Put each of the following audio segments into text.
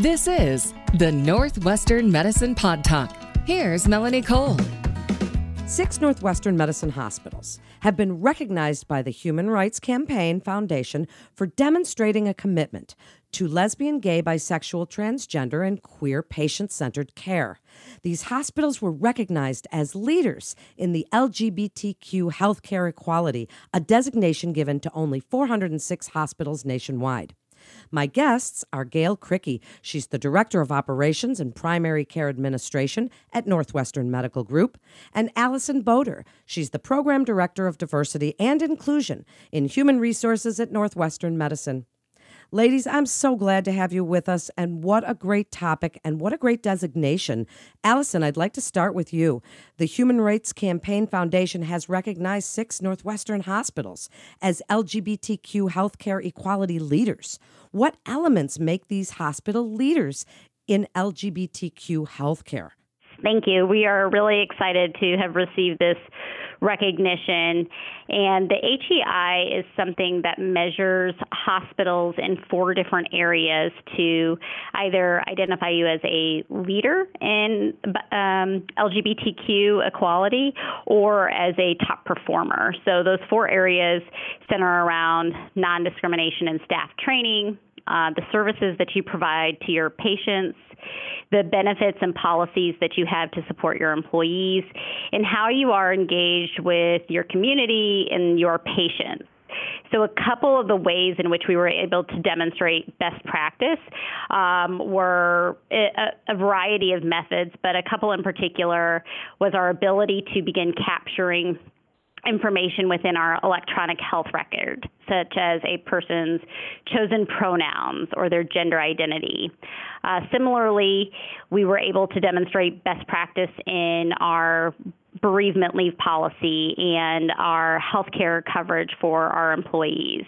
This is the Northwestern Medicine Pod Talk. Here's Melanie Cole. Six Northwestern Medicine hospitals have been recognized by the Human Rights Campaign Foundation for demonstrating a commitment to lesbian, gay, bisexual, transgender, and queer patient centered care. These hospitals were recognized as leaders in the LGBTQ healthcare equality, a designation given to only 406 hospitals nationwide. My guests are Gayle Kricke. She's the Director of Operations and Primary Care Administration at Northwestern Medical Group, and Alison Bodor. She's the Program Director of Diversity and Inclusion in Human Resources at Northwestern Medicine. Ladies, I'm so glad to have you with us, and what a great topic and what a great designation. Alison, I'd like to start with you. The Human Rights Campaign Foundation has recognized six Northwestern hospitals as LGBTQ healthcare equality leaders. What elements make these hospital leaders in LGBTQ healthcare? Thank you. We are really excited to have received this recognition. And the HEI is something that measures hospitals in four different areas to either identify you as a leader in um, LGBTQ equality or as a top performer. So those four areas center around non discrimination and staff training, uh, the services that you provide to your patients, the benefits and policies that you have to support your employees, and how you are engaged with your community and your patients. So, a couple of the ways in which we were able to demonstrate best practice um, were a, a, variety of methods, but a couple in particular was our ability to begin capturing information within our electronic health record, such as a person's chosen pronouns or their gender identity. Uh, similarly, we were able to demonstrate best practice in our bereavement leave policy and our healthcare coverage for our employees.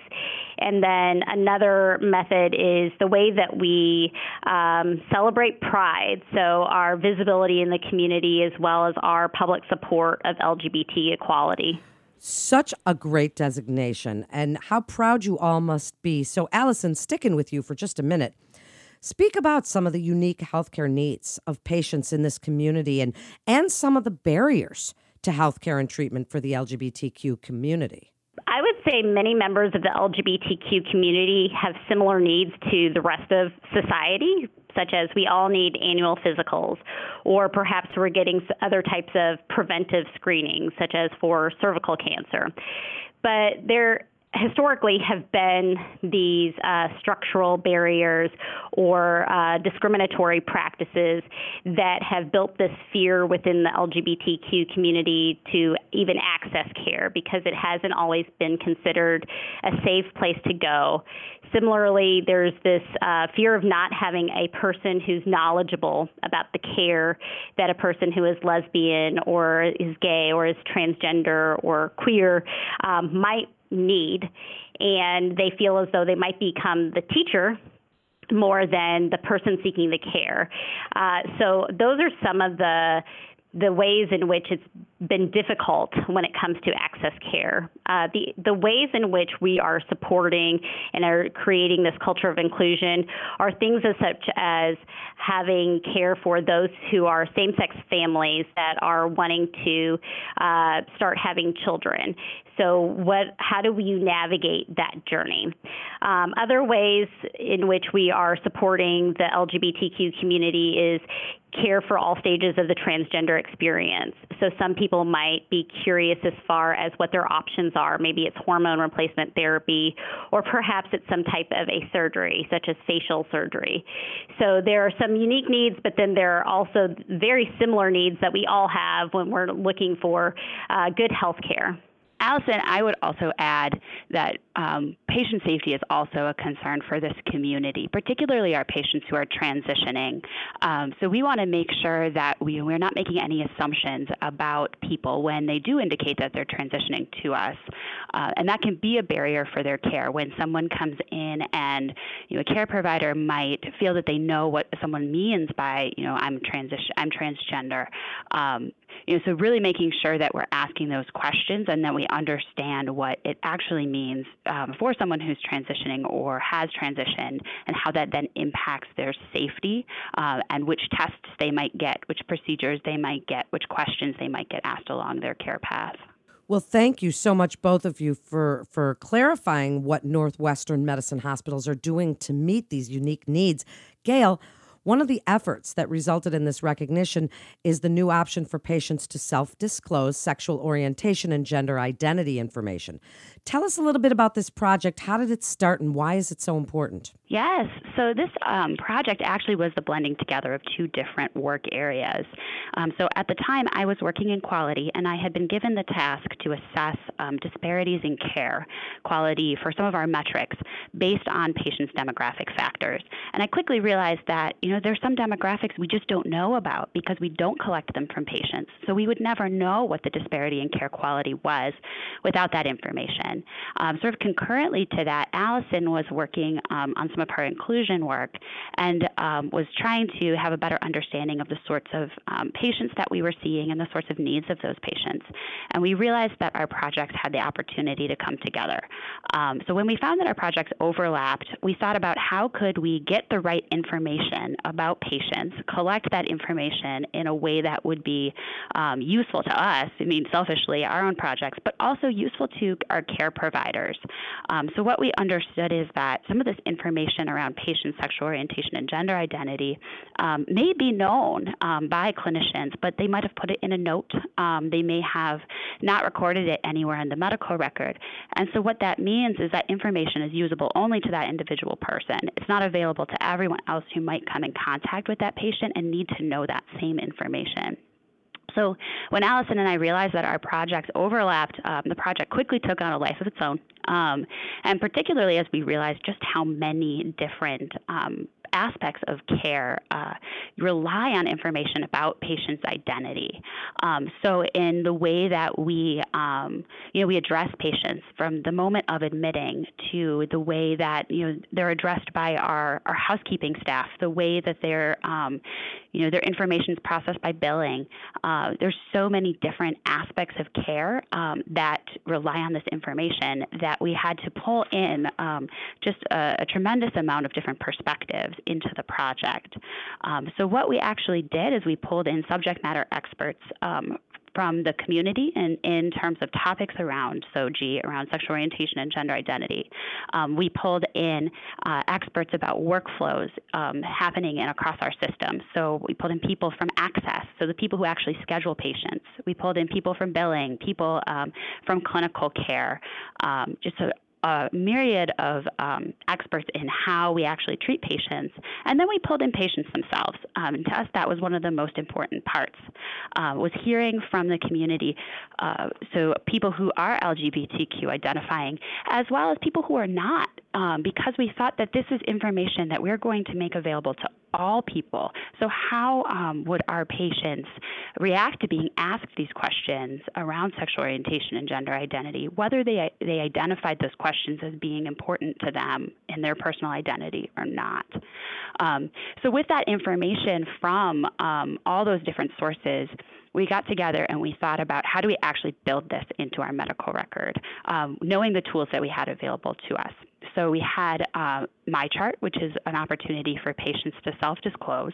And then another method is the way that we um, celebrate pride, so our visibility in the community as well as our public support of LGBT equality. Such a great designation, and how proud you all must be. So, Alison, sticking with you for just a minute. Speak about some of the unique healthcare needs of patients in this community and, and some of the barriers to healthcare and treatment for the LGBTQ community. I would say many members of the LGBTQ community have similar needs to the rest of society, such as we all need annual physicals, or perhaps we're getting other types of preventive screenings, such as for cervical cancer. But there historically have been these uh, structural barriers or uh, discriminatory practices that have built this fear within the LGBTQ community to even access care because it hasn't always been considered a safe place to go. Similarly, there's this uh, fear of not having a person who's knowledgeable about the care that a person who is lesbian or is gay or is transgender or queer um, might need, and they feel as though they might become the teacher more than the person seeking the care. Uh, so those are some of the the ways in which it's been difficult when it comes to access care. Uh, the the ways in which we are supporting and are creating this culture of inclusion are things as such as having care for those who are same-sex families that are wanting to uh, start having children. So, what? How do we navigate that journey? Um, other ways in which we are supporting the LGBTQ community is care for all stages of the transgender experience. So some people might be curious as far as what their options are. Maybe it's hormone replacement therapy, or perhaps it's some type of a surgery, such as facial surgery. So there are some unique needs, but then there are also very similar needs that we all have when we're looking for uh, good health care. Alison, I would also add that um, patient safety is also a concern for this community, particularly our patients who are transitioning. Um, so we want to make sure that we, we're not making any assumptions about people when they do indicate that they're transitioning to us. Uh, and that can be a barrier for their care when someone comes in and you know, a care provider might feel that they know what someone means by, you know, I'm transition, I'm transgender. Um, you know, so really making sure that we're asking those questions and that we understand what it actually means um, for someone who's transitioning or has transitioned, and how that then impacts their safety uh, and which tests they might get, which procedures they might get, which questions they might get asked along their care path. Well, thank you so much, both of you, for for clarifying what Northwestern Medicine hospitals are doing to meet these unique needs. Gayle, one of the efforts that resulted in this recognition is the new option for patients to self disclose sexual orientation and gender identity information. Tell us a little bit about this project. How did it start and why is it so important? Yes. So, this um, project actually was the blending together of two different work areas. Um, so, at the time, I was working in quality and I had been given the task to assess um, disparities in care quality for some of our metrics based on patients' demographic factors. And I quickly realized that, you know, there's some demographics we just don't know about because we don't collect them from patients. So, we would never know what the disparity in care quality was without that information. Um, sort of concurrently to that, Alison was working um, on some of her inclusion work and um, was trying to have a better understanding of the sorts of um, patients that we were seeing and the sorts of needs of those patients. And we realized that our projects had the opportunity to come together. Um, so when we found that our projects overlapped, we thought about how could we get the right information about patients, collect that information in a way that would be um, useful to us, I mean, selfishly, our own projects, but also useful to our care providers. Um, so, what we understood is that some of this information around patient sexual orientation and gender identity um, may be known um, by clinicians, but they might have put it in a note. Um, they may have not recorded it anywhere in the medical record. And so, what that means is that information is usable only to that individual person. It's not available to everyone else who might come in contact with that patient and need to know that same information. So when Alison and I realized that our projects overlapped, um, the project quickly took on a life of its own. Um, and particularly as we realized just how many different um, aspects of care uh, rely on information about patients' identity. Um, so, in the way that we, um, you know, we address patients from the moment of admitting to the way that you know they're addressed by our, our housekeeping staff, the way that their, um, you know, their information is processed by billing. Uh, there's so many different aspects of care um, that rely on this information that we had to pull in um, just a, a tremendous amount of different perspectives into the project. Um, so, what we actually did is we pulled in subject matter experts um, from the community in, in terms of topics around SOGI, around sexual orientation and gender identity. Um, we pulled in uh, experts about workflows um, happening in across our system. So we pulled in people from access, so the people who actually schedule patients. We pulled in people from billing, people um, from clinical care, um, just a, a myriad of um, experts in how we actually treat patients, and then we pulled in patients themselves. Um, and to us, that was one of the most important parts. Uh, was hearing from the community, uh, so people who are LGBTQ identifying, as well as people who are not, um, because we thought that this is information that we're going to make available to all people. So, how um, would our patients react to being asked these questions around sexual orientation and gender identity, whether they, they identified those questions as being important to them in their personal identity or not? Um, so, with that information from um, all those different sources, we got together and we thought about how do we actually build this into our medical record, um, knowing the tools that we had available to us. So we had uh, MyChart, which is an opportunity for patients to self-disclose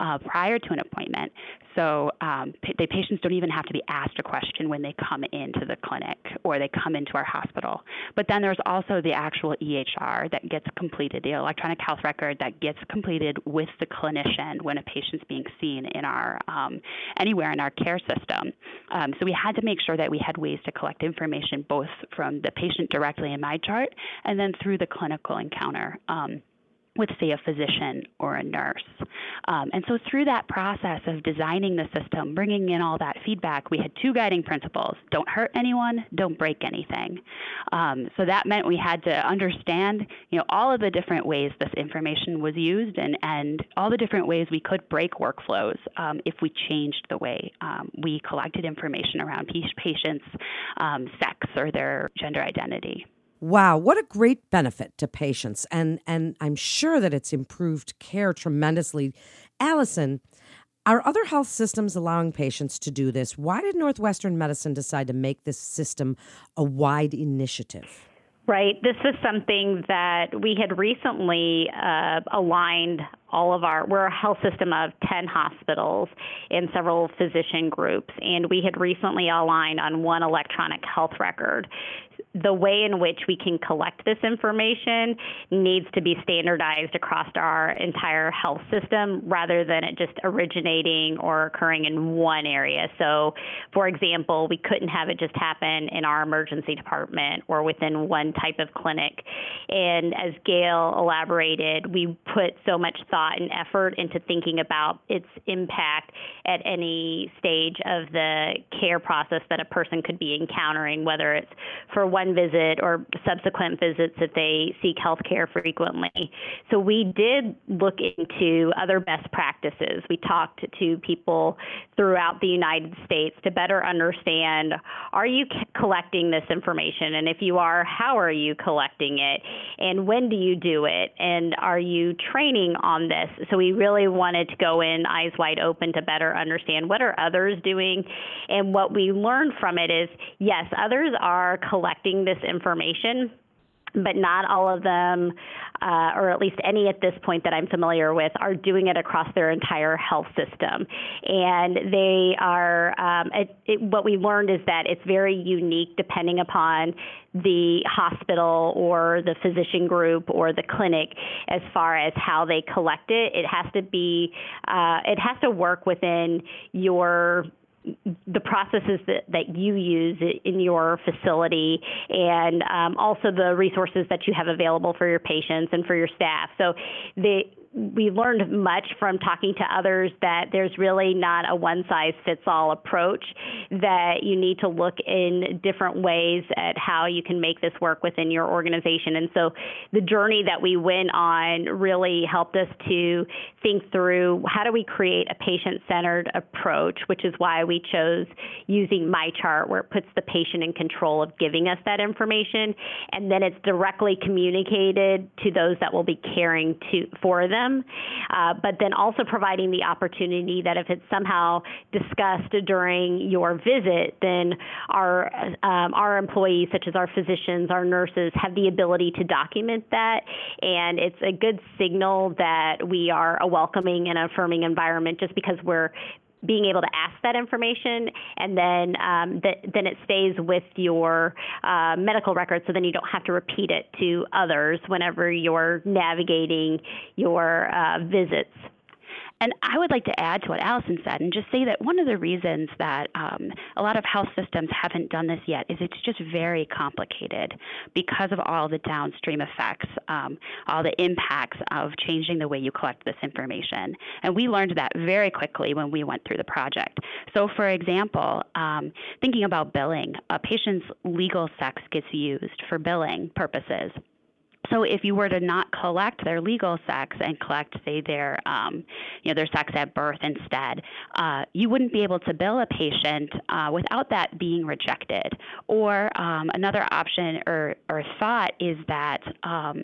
uh, prior to an appointment. So um, the patients don't even have to be asked a question when they come into the clinic or they come into our hospital. But then there's also the actual EHR that gets completed, the electronic health record that gets completed with the clinician when a patient's being seen in our um, anywhere in our care system. Um, so we had to make sure that we had ways to collect information both from the patient directly in MyChart and then through the clinical encounter. Um, with, say, a physician or a nurse. Um, and so, through that process of designing the system, bringing in all that feedback, we had two guiding principles don't hurt anyone, don't break anything. Um, so, that meant we had to understand you know, all of the different ways this information was used and, and all the different ways we could break workflows um, if we changed the way um, we collected information around patients' um, sex or their gender identity. Wow, what a great benefit to patients. And and I'm sure that it's improved care tremendously. Alison, Are other health systems allowing patients to do this? Why did Northwestern Medicine decide to make this system a wide initiative? Right. This was something that we had recently uh, aligned all of our, we're a health system of 10 hospitals and several physician groups, and we had recently aligned on one electronic health record the way in which we can collect this information needs to be standardized across our entire health system rather than it just originating or occurring in one area. So, for example, we couldn't have it just happen in our emergency department or within one type of clinic. And as Gayle elaborated, we put so much thought and effort into thinking about its impact at any stage of the care process that a person could be encountering, whether it's for one one visit or subsequent visits if they seek health care frequently. So we did look into other best practices. We talked to people throughout the United States to better understand are you collecting this information? And if you are, how are you collecting it? And when do you do it? And are you training on this? So we really wanted to go in eyes wide open to better understand what are others doing. And what we learned from it is yes, others are collecting this information but not all of them, uh, or at least any at this point that I'm familiar with, are doing it across their entire health system. And they are, um, it, it, what we learned is that it's very unique depending upon the hospital or the physician group or the clinic as far as how they collect it. It has to be, uh, it has to work within your the processes that, that you use in your facility and um, also the resources that you have available for your patients and for your staff. So the we learned much from talking to others that there's really not a one size fits all approach, that you need to look in different ways at how you can make this work within your organization. And so the journey that we went on really helped us to think through how do we create a patient centered approach, which is why we chose using MyChart, where it puts the patient in control of giving us that information. And then it's directly communicated to those that will be caring to, for them them, uh, but then also providing the opportunity that if it's somehow discussed during your visit, then our um, our employees, such as our physicians, our nurses, have the ability to document that, and it's a good signal that we are a welcoming and affirming environment just because we're being able to ask that information, and then um, th- then it stays with your uh, medical record, so then you don't have to repeat it to others whenever you're navigating your uh, visits. And I would like to add to what Alison said and just say that one of the reasons that um, a lot of health systems haven't done this yet is it's just very complicated because of all the downstream effects, um, all the impacts of changing the way you collect this information. And we learned that very quickly when we went through the project. So, for example, um, thinking about billing, a patient's legal sex gets used for billing purposes. So if you were to not collect their legal sex and collect, say, their um, you know their sex at birth instead, uh, you wouldn't be able to bill a patient uh, without that being rejected. Or um, another option or, or thought is that um,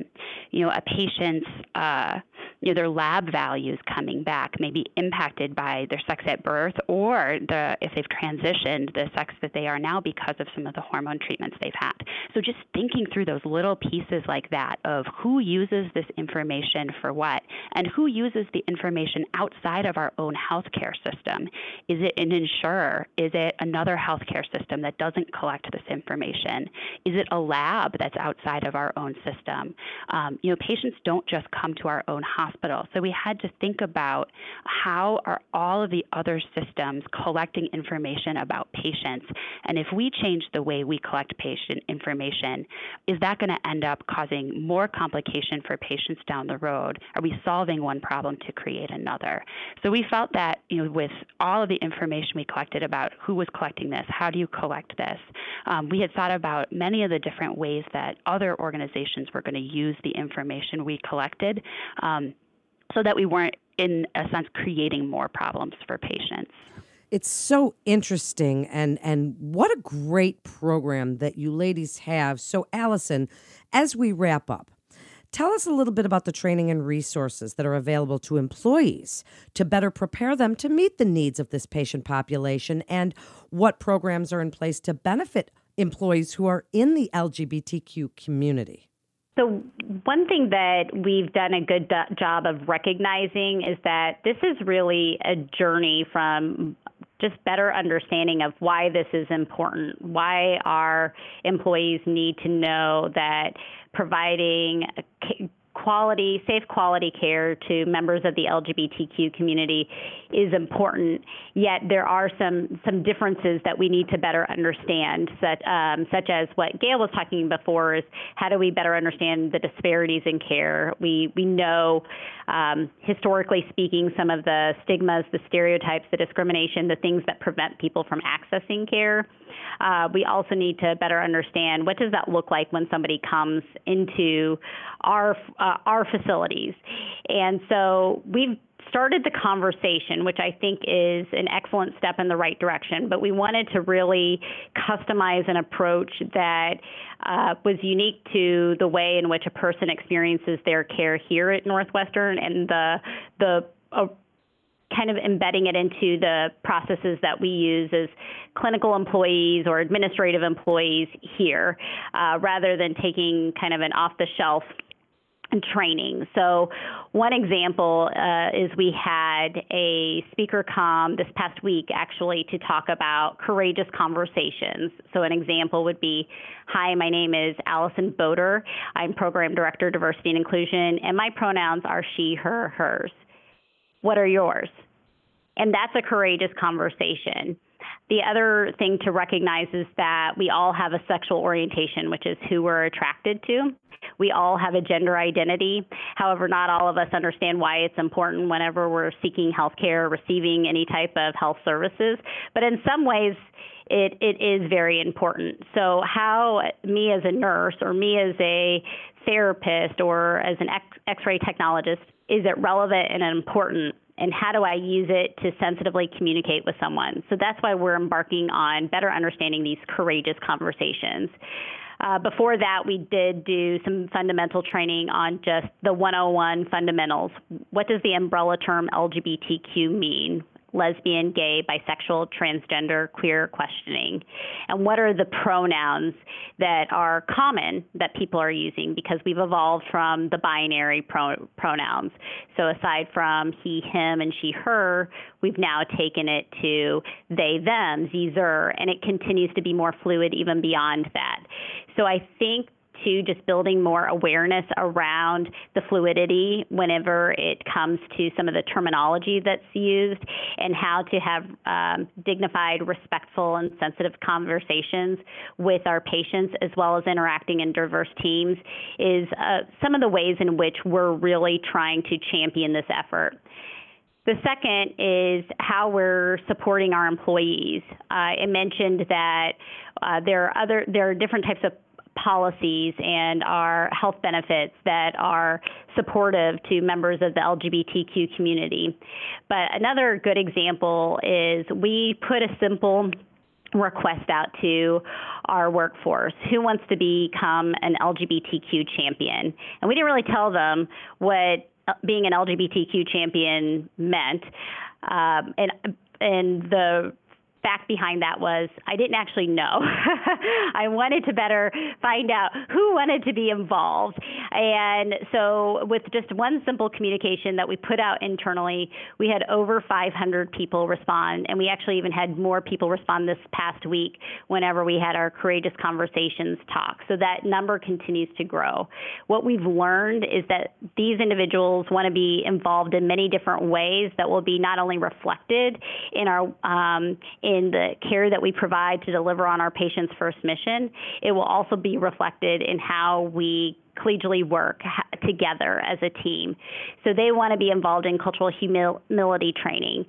you know a patient's uh, you know their lab values coming back may be impacted by their sex at birth or the if they've transitioned the sex that they are now because of some of the hormone treatments they've had. So just thinking through those little pieces like that that of who uses this information for what and who uses the information outside of our own healthcare system. Is it an insurer? Is it another healthcare system that doesn't collect this information? Is it a lab that's outside of our own system? Um, you know, patients don't just come to our own hospital. So we had to think about how are all of the other systems collecting information about patients? And if we change the way we collect patient information, is that going to end up causing more complication for patients down the road? Are we solving one problem to create another? So we felt that you know, with all of the information we collected about who was collecting this, how do you collect this, um, we had thought about many of the different ways that other organizations were going to use the information we collected um, so that we weren't, in a sense, creating more problems for patients it's so interesting and and what a great program that you ladies have. So Alison, as we wrap up, Tell us a little bit about the training and resources that are available to employees to better prepare them to meet the needs of this patient population and what programs are in place to benefit employees who are in the LGBTQ community. So, one thing that we've done a good do- job of recognizing is that this is really a journey from just better understanding of why this is important, why our employees need to know that providing quality, safe quality care to members of the LGBTQ community is important. Yet there are some some differences that we need to better understand, such, um, such as what Gayle was talking before is how do we better understand the disparities in care? We we know um, historically speaking some of the stigmas, the stereotypes, the discrimination, the things that prevent people from accessing care. Uh, we also need to better understand what does that look like when somebody comes into our uh, our facilities, and so we've started the conversation, which I think is an excellent step in the right direction. But we wanted to really customize an approach that uh, was unique to the way in which a person experiences their care here at Northwestern and the the uh, kind of embedding it into the processes that we use as clinical employees or administrative employees here, uh, rather than taking kind of an off the shelf training. So, one example uh, is we had a speaker come this past week actually to talk about courageous conversations. So, an example would be Hi, my name is Alison Bodor. I'm Program Director, Diversity and Inclusion, and my pronouns are she, her, hers. What are yours? And that's a courageous conversation. The other thing to recognize is that we all have a sexual orientation, which is who we're attracted to. We all have a gender identity. However, not all of us understand why it's important whenever we're seeking health care, receiving any type of health services. But in some ways, it, it is very important. So, how me as a nurse or me as a therapist or as an X ray technologist is it relevant and important? And how do I use it to sensitively communicate with someone? So that's why we're embarking on better understanding these courageous conversations. Uh, before that, we did do some fundamental training on just the 101 fundamentals. What does the umbrella term LGBTQ mean? Lesbian, gay, bisexual, transgender, queer questioning? And what are the pronouns that are common that people are using? Because we've evolved from the binary pro- pronouns. So aside from he, him, and she, her, we've now taken it to they, them, sie, zer, and it continues to be more fluid even beyond that. So I think to just building more awareness around the fluidity whenever it comes to some of the terminology that's used and how to have um, dignified, respectful, and sensitive conversations with our patients as well as interacting in diverse teams is uh, some of the ways in which we're really trying to champion this effort. The second is how we're supporting our employees. Uh, I mentioned that uh, there are other there are different types of policies and our health benefits that are supportive to members of the LGBTQ community. But another good example is we put a simple request out to our workforce who wants to become an LGBTQ champion. And we didn't really tell them what being an LGBTQ champion meant. Um, and and the fact behind that was I didn't actually know. I wanted to better find out who wanted to be involved. And so, with just one simple communication that we put out internally, we had over 500 people respond. And we actually even had more people respond this past week whenever we had our Courageous Conversations talk. So, that number continues to grow. What we've learned is that these individuals want to be involved in many different ways that will be not only reflected in our um, in the care that we provide to deliver on our patient's first mission, it will also be reflected in how we collegially work together as a team. So they want to be involved in cultural humility training.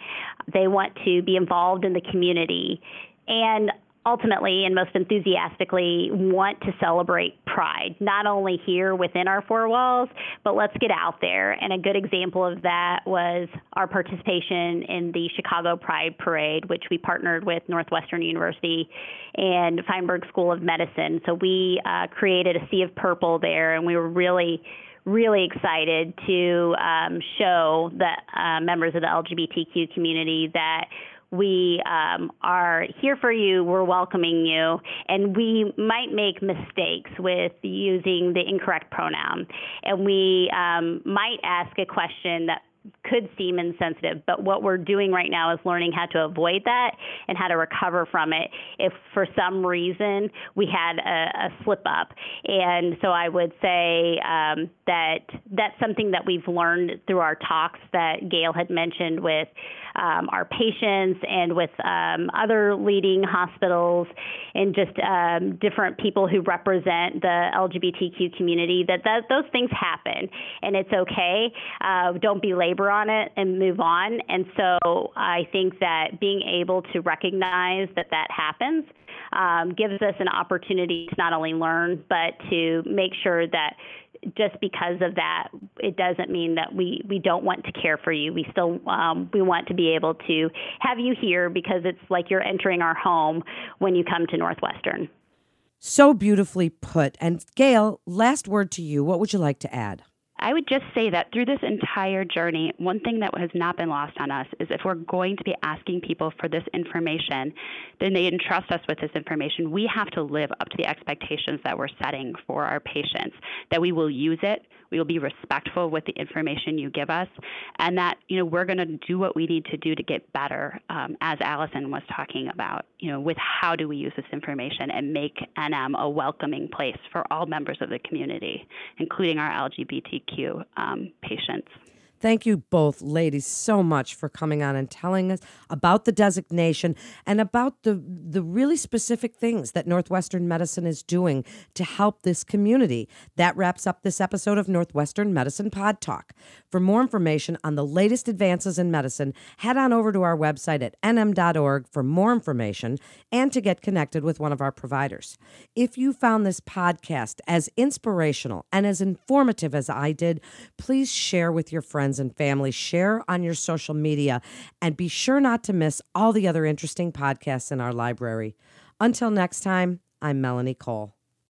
They want to be involved in the community. And ultimately and most enthusiastically want to celebrate pride, not only here within our four walls, but let's get out there. And a good example of that was our participation in the Chicago Pride Parade, which we partnered with Northwestern University and Feinberg School of Medicine. So we uh, created a sea of purple there, and we were really really excited to um, show the uh, members of the LGBTQ community that we um, are here for you, we're welcoming you, and we might make mistakes with using the incorrect pronoun. And we um, might ask a question that could seem insensitive, but what we're doing right now is learning how to avoid that and how to recover from it if for some reason we had a, a slip up. And so I would say um, that that's something that we've learned through our talks that Gayle had mentioned with um, our patients and with um, other leading hospitals and just um, different people who represent the LGBTQ community that, that those things happen and it's okay. Uh, don't belabor on it and move on. And so I think that being able to recognize that that happens um, gives us an opportunity to not only learn, but to make sure that just because of that, it doesn't mean that we, we don't want to care for you. We still um, we want to be able to have you here because it's like you're entering our home when you come to Northwestern. So beautifully put. And Gayle, last word to you. What would you like to add? I would just say that through this entire journey, one thing that has not been lost on us is if we're going to be asking people for this information, then they entrust us with this information. We have to live up to the expectations that we're setting for our patients, that we will use it, we will be respectful with the information you give us, and that you know we're going to do what we need to do to get better, um, as Alison was talking about. You know, with how do we use this information and make NM a welcoming place for all members of the community, including our LGBTQ um, patients. Thank you both, ladies, so much for coming on and telling us about the designation and about the, the really specific things that Northwestern Medicine is doing to help this community. That wraps up this episode of Northwestern Medicine Pod Talk. For more information on the latest advances in medicine, head on over to our website at nm.org for more information and to get connected with one of our providers. If you found this podcast as inspirational and as informative as I did, please share with your friends friends and family, share on your social media, and be sure not to miss all the other interesting podcasts in our library. Until next time, I'm Melanie Cole.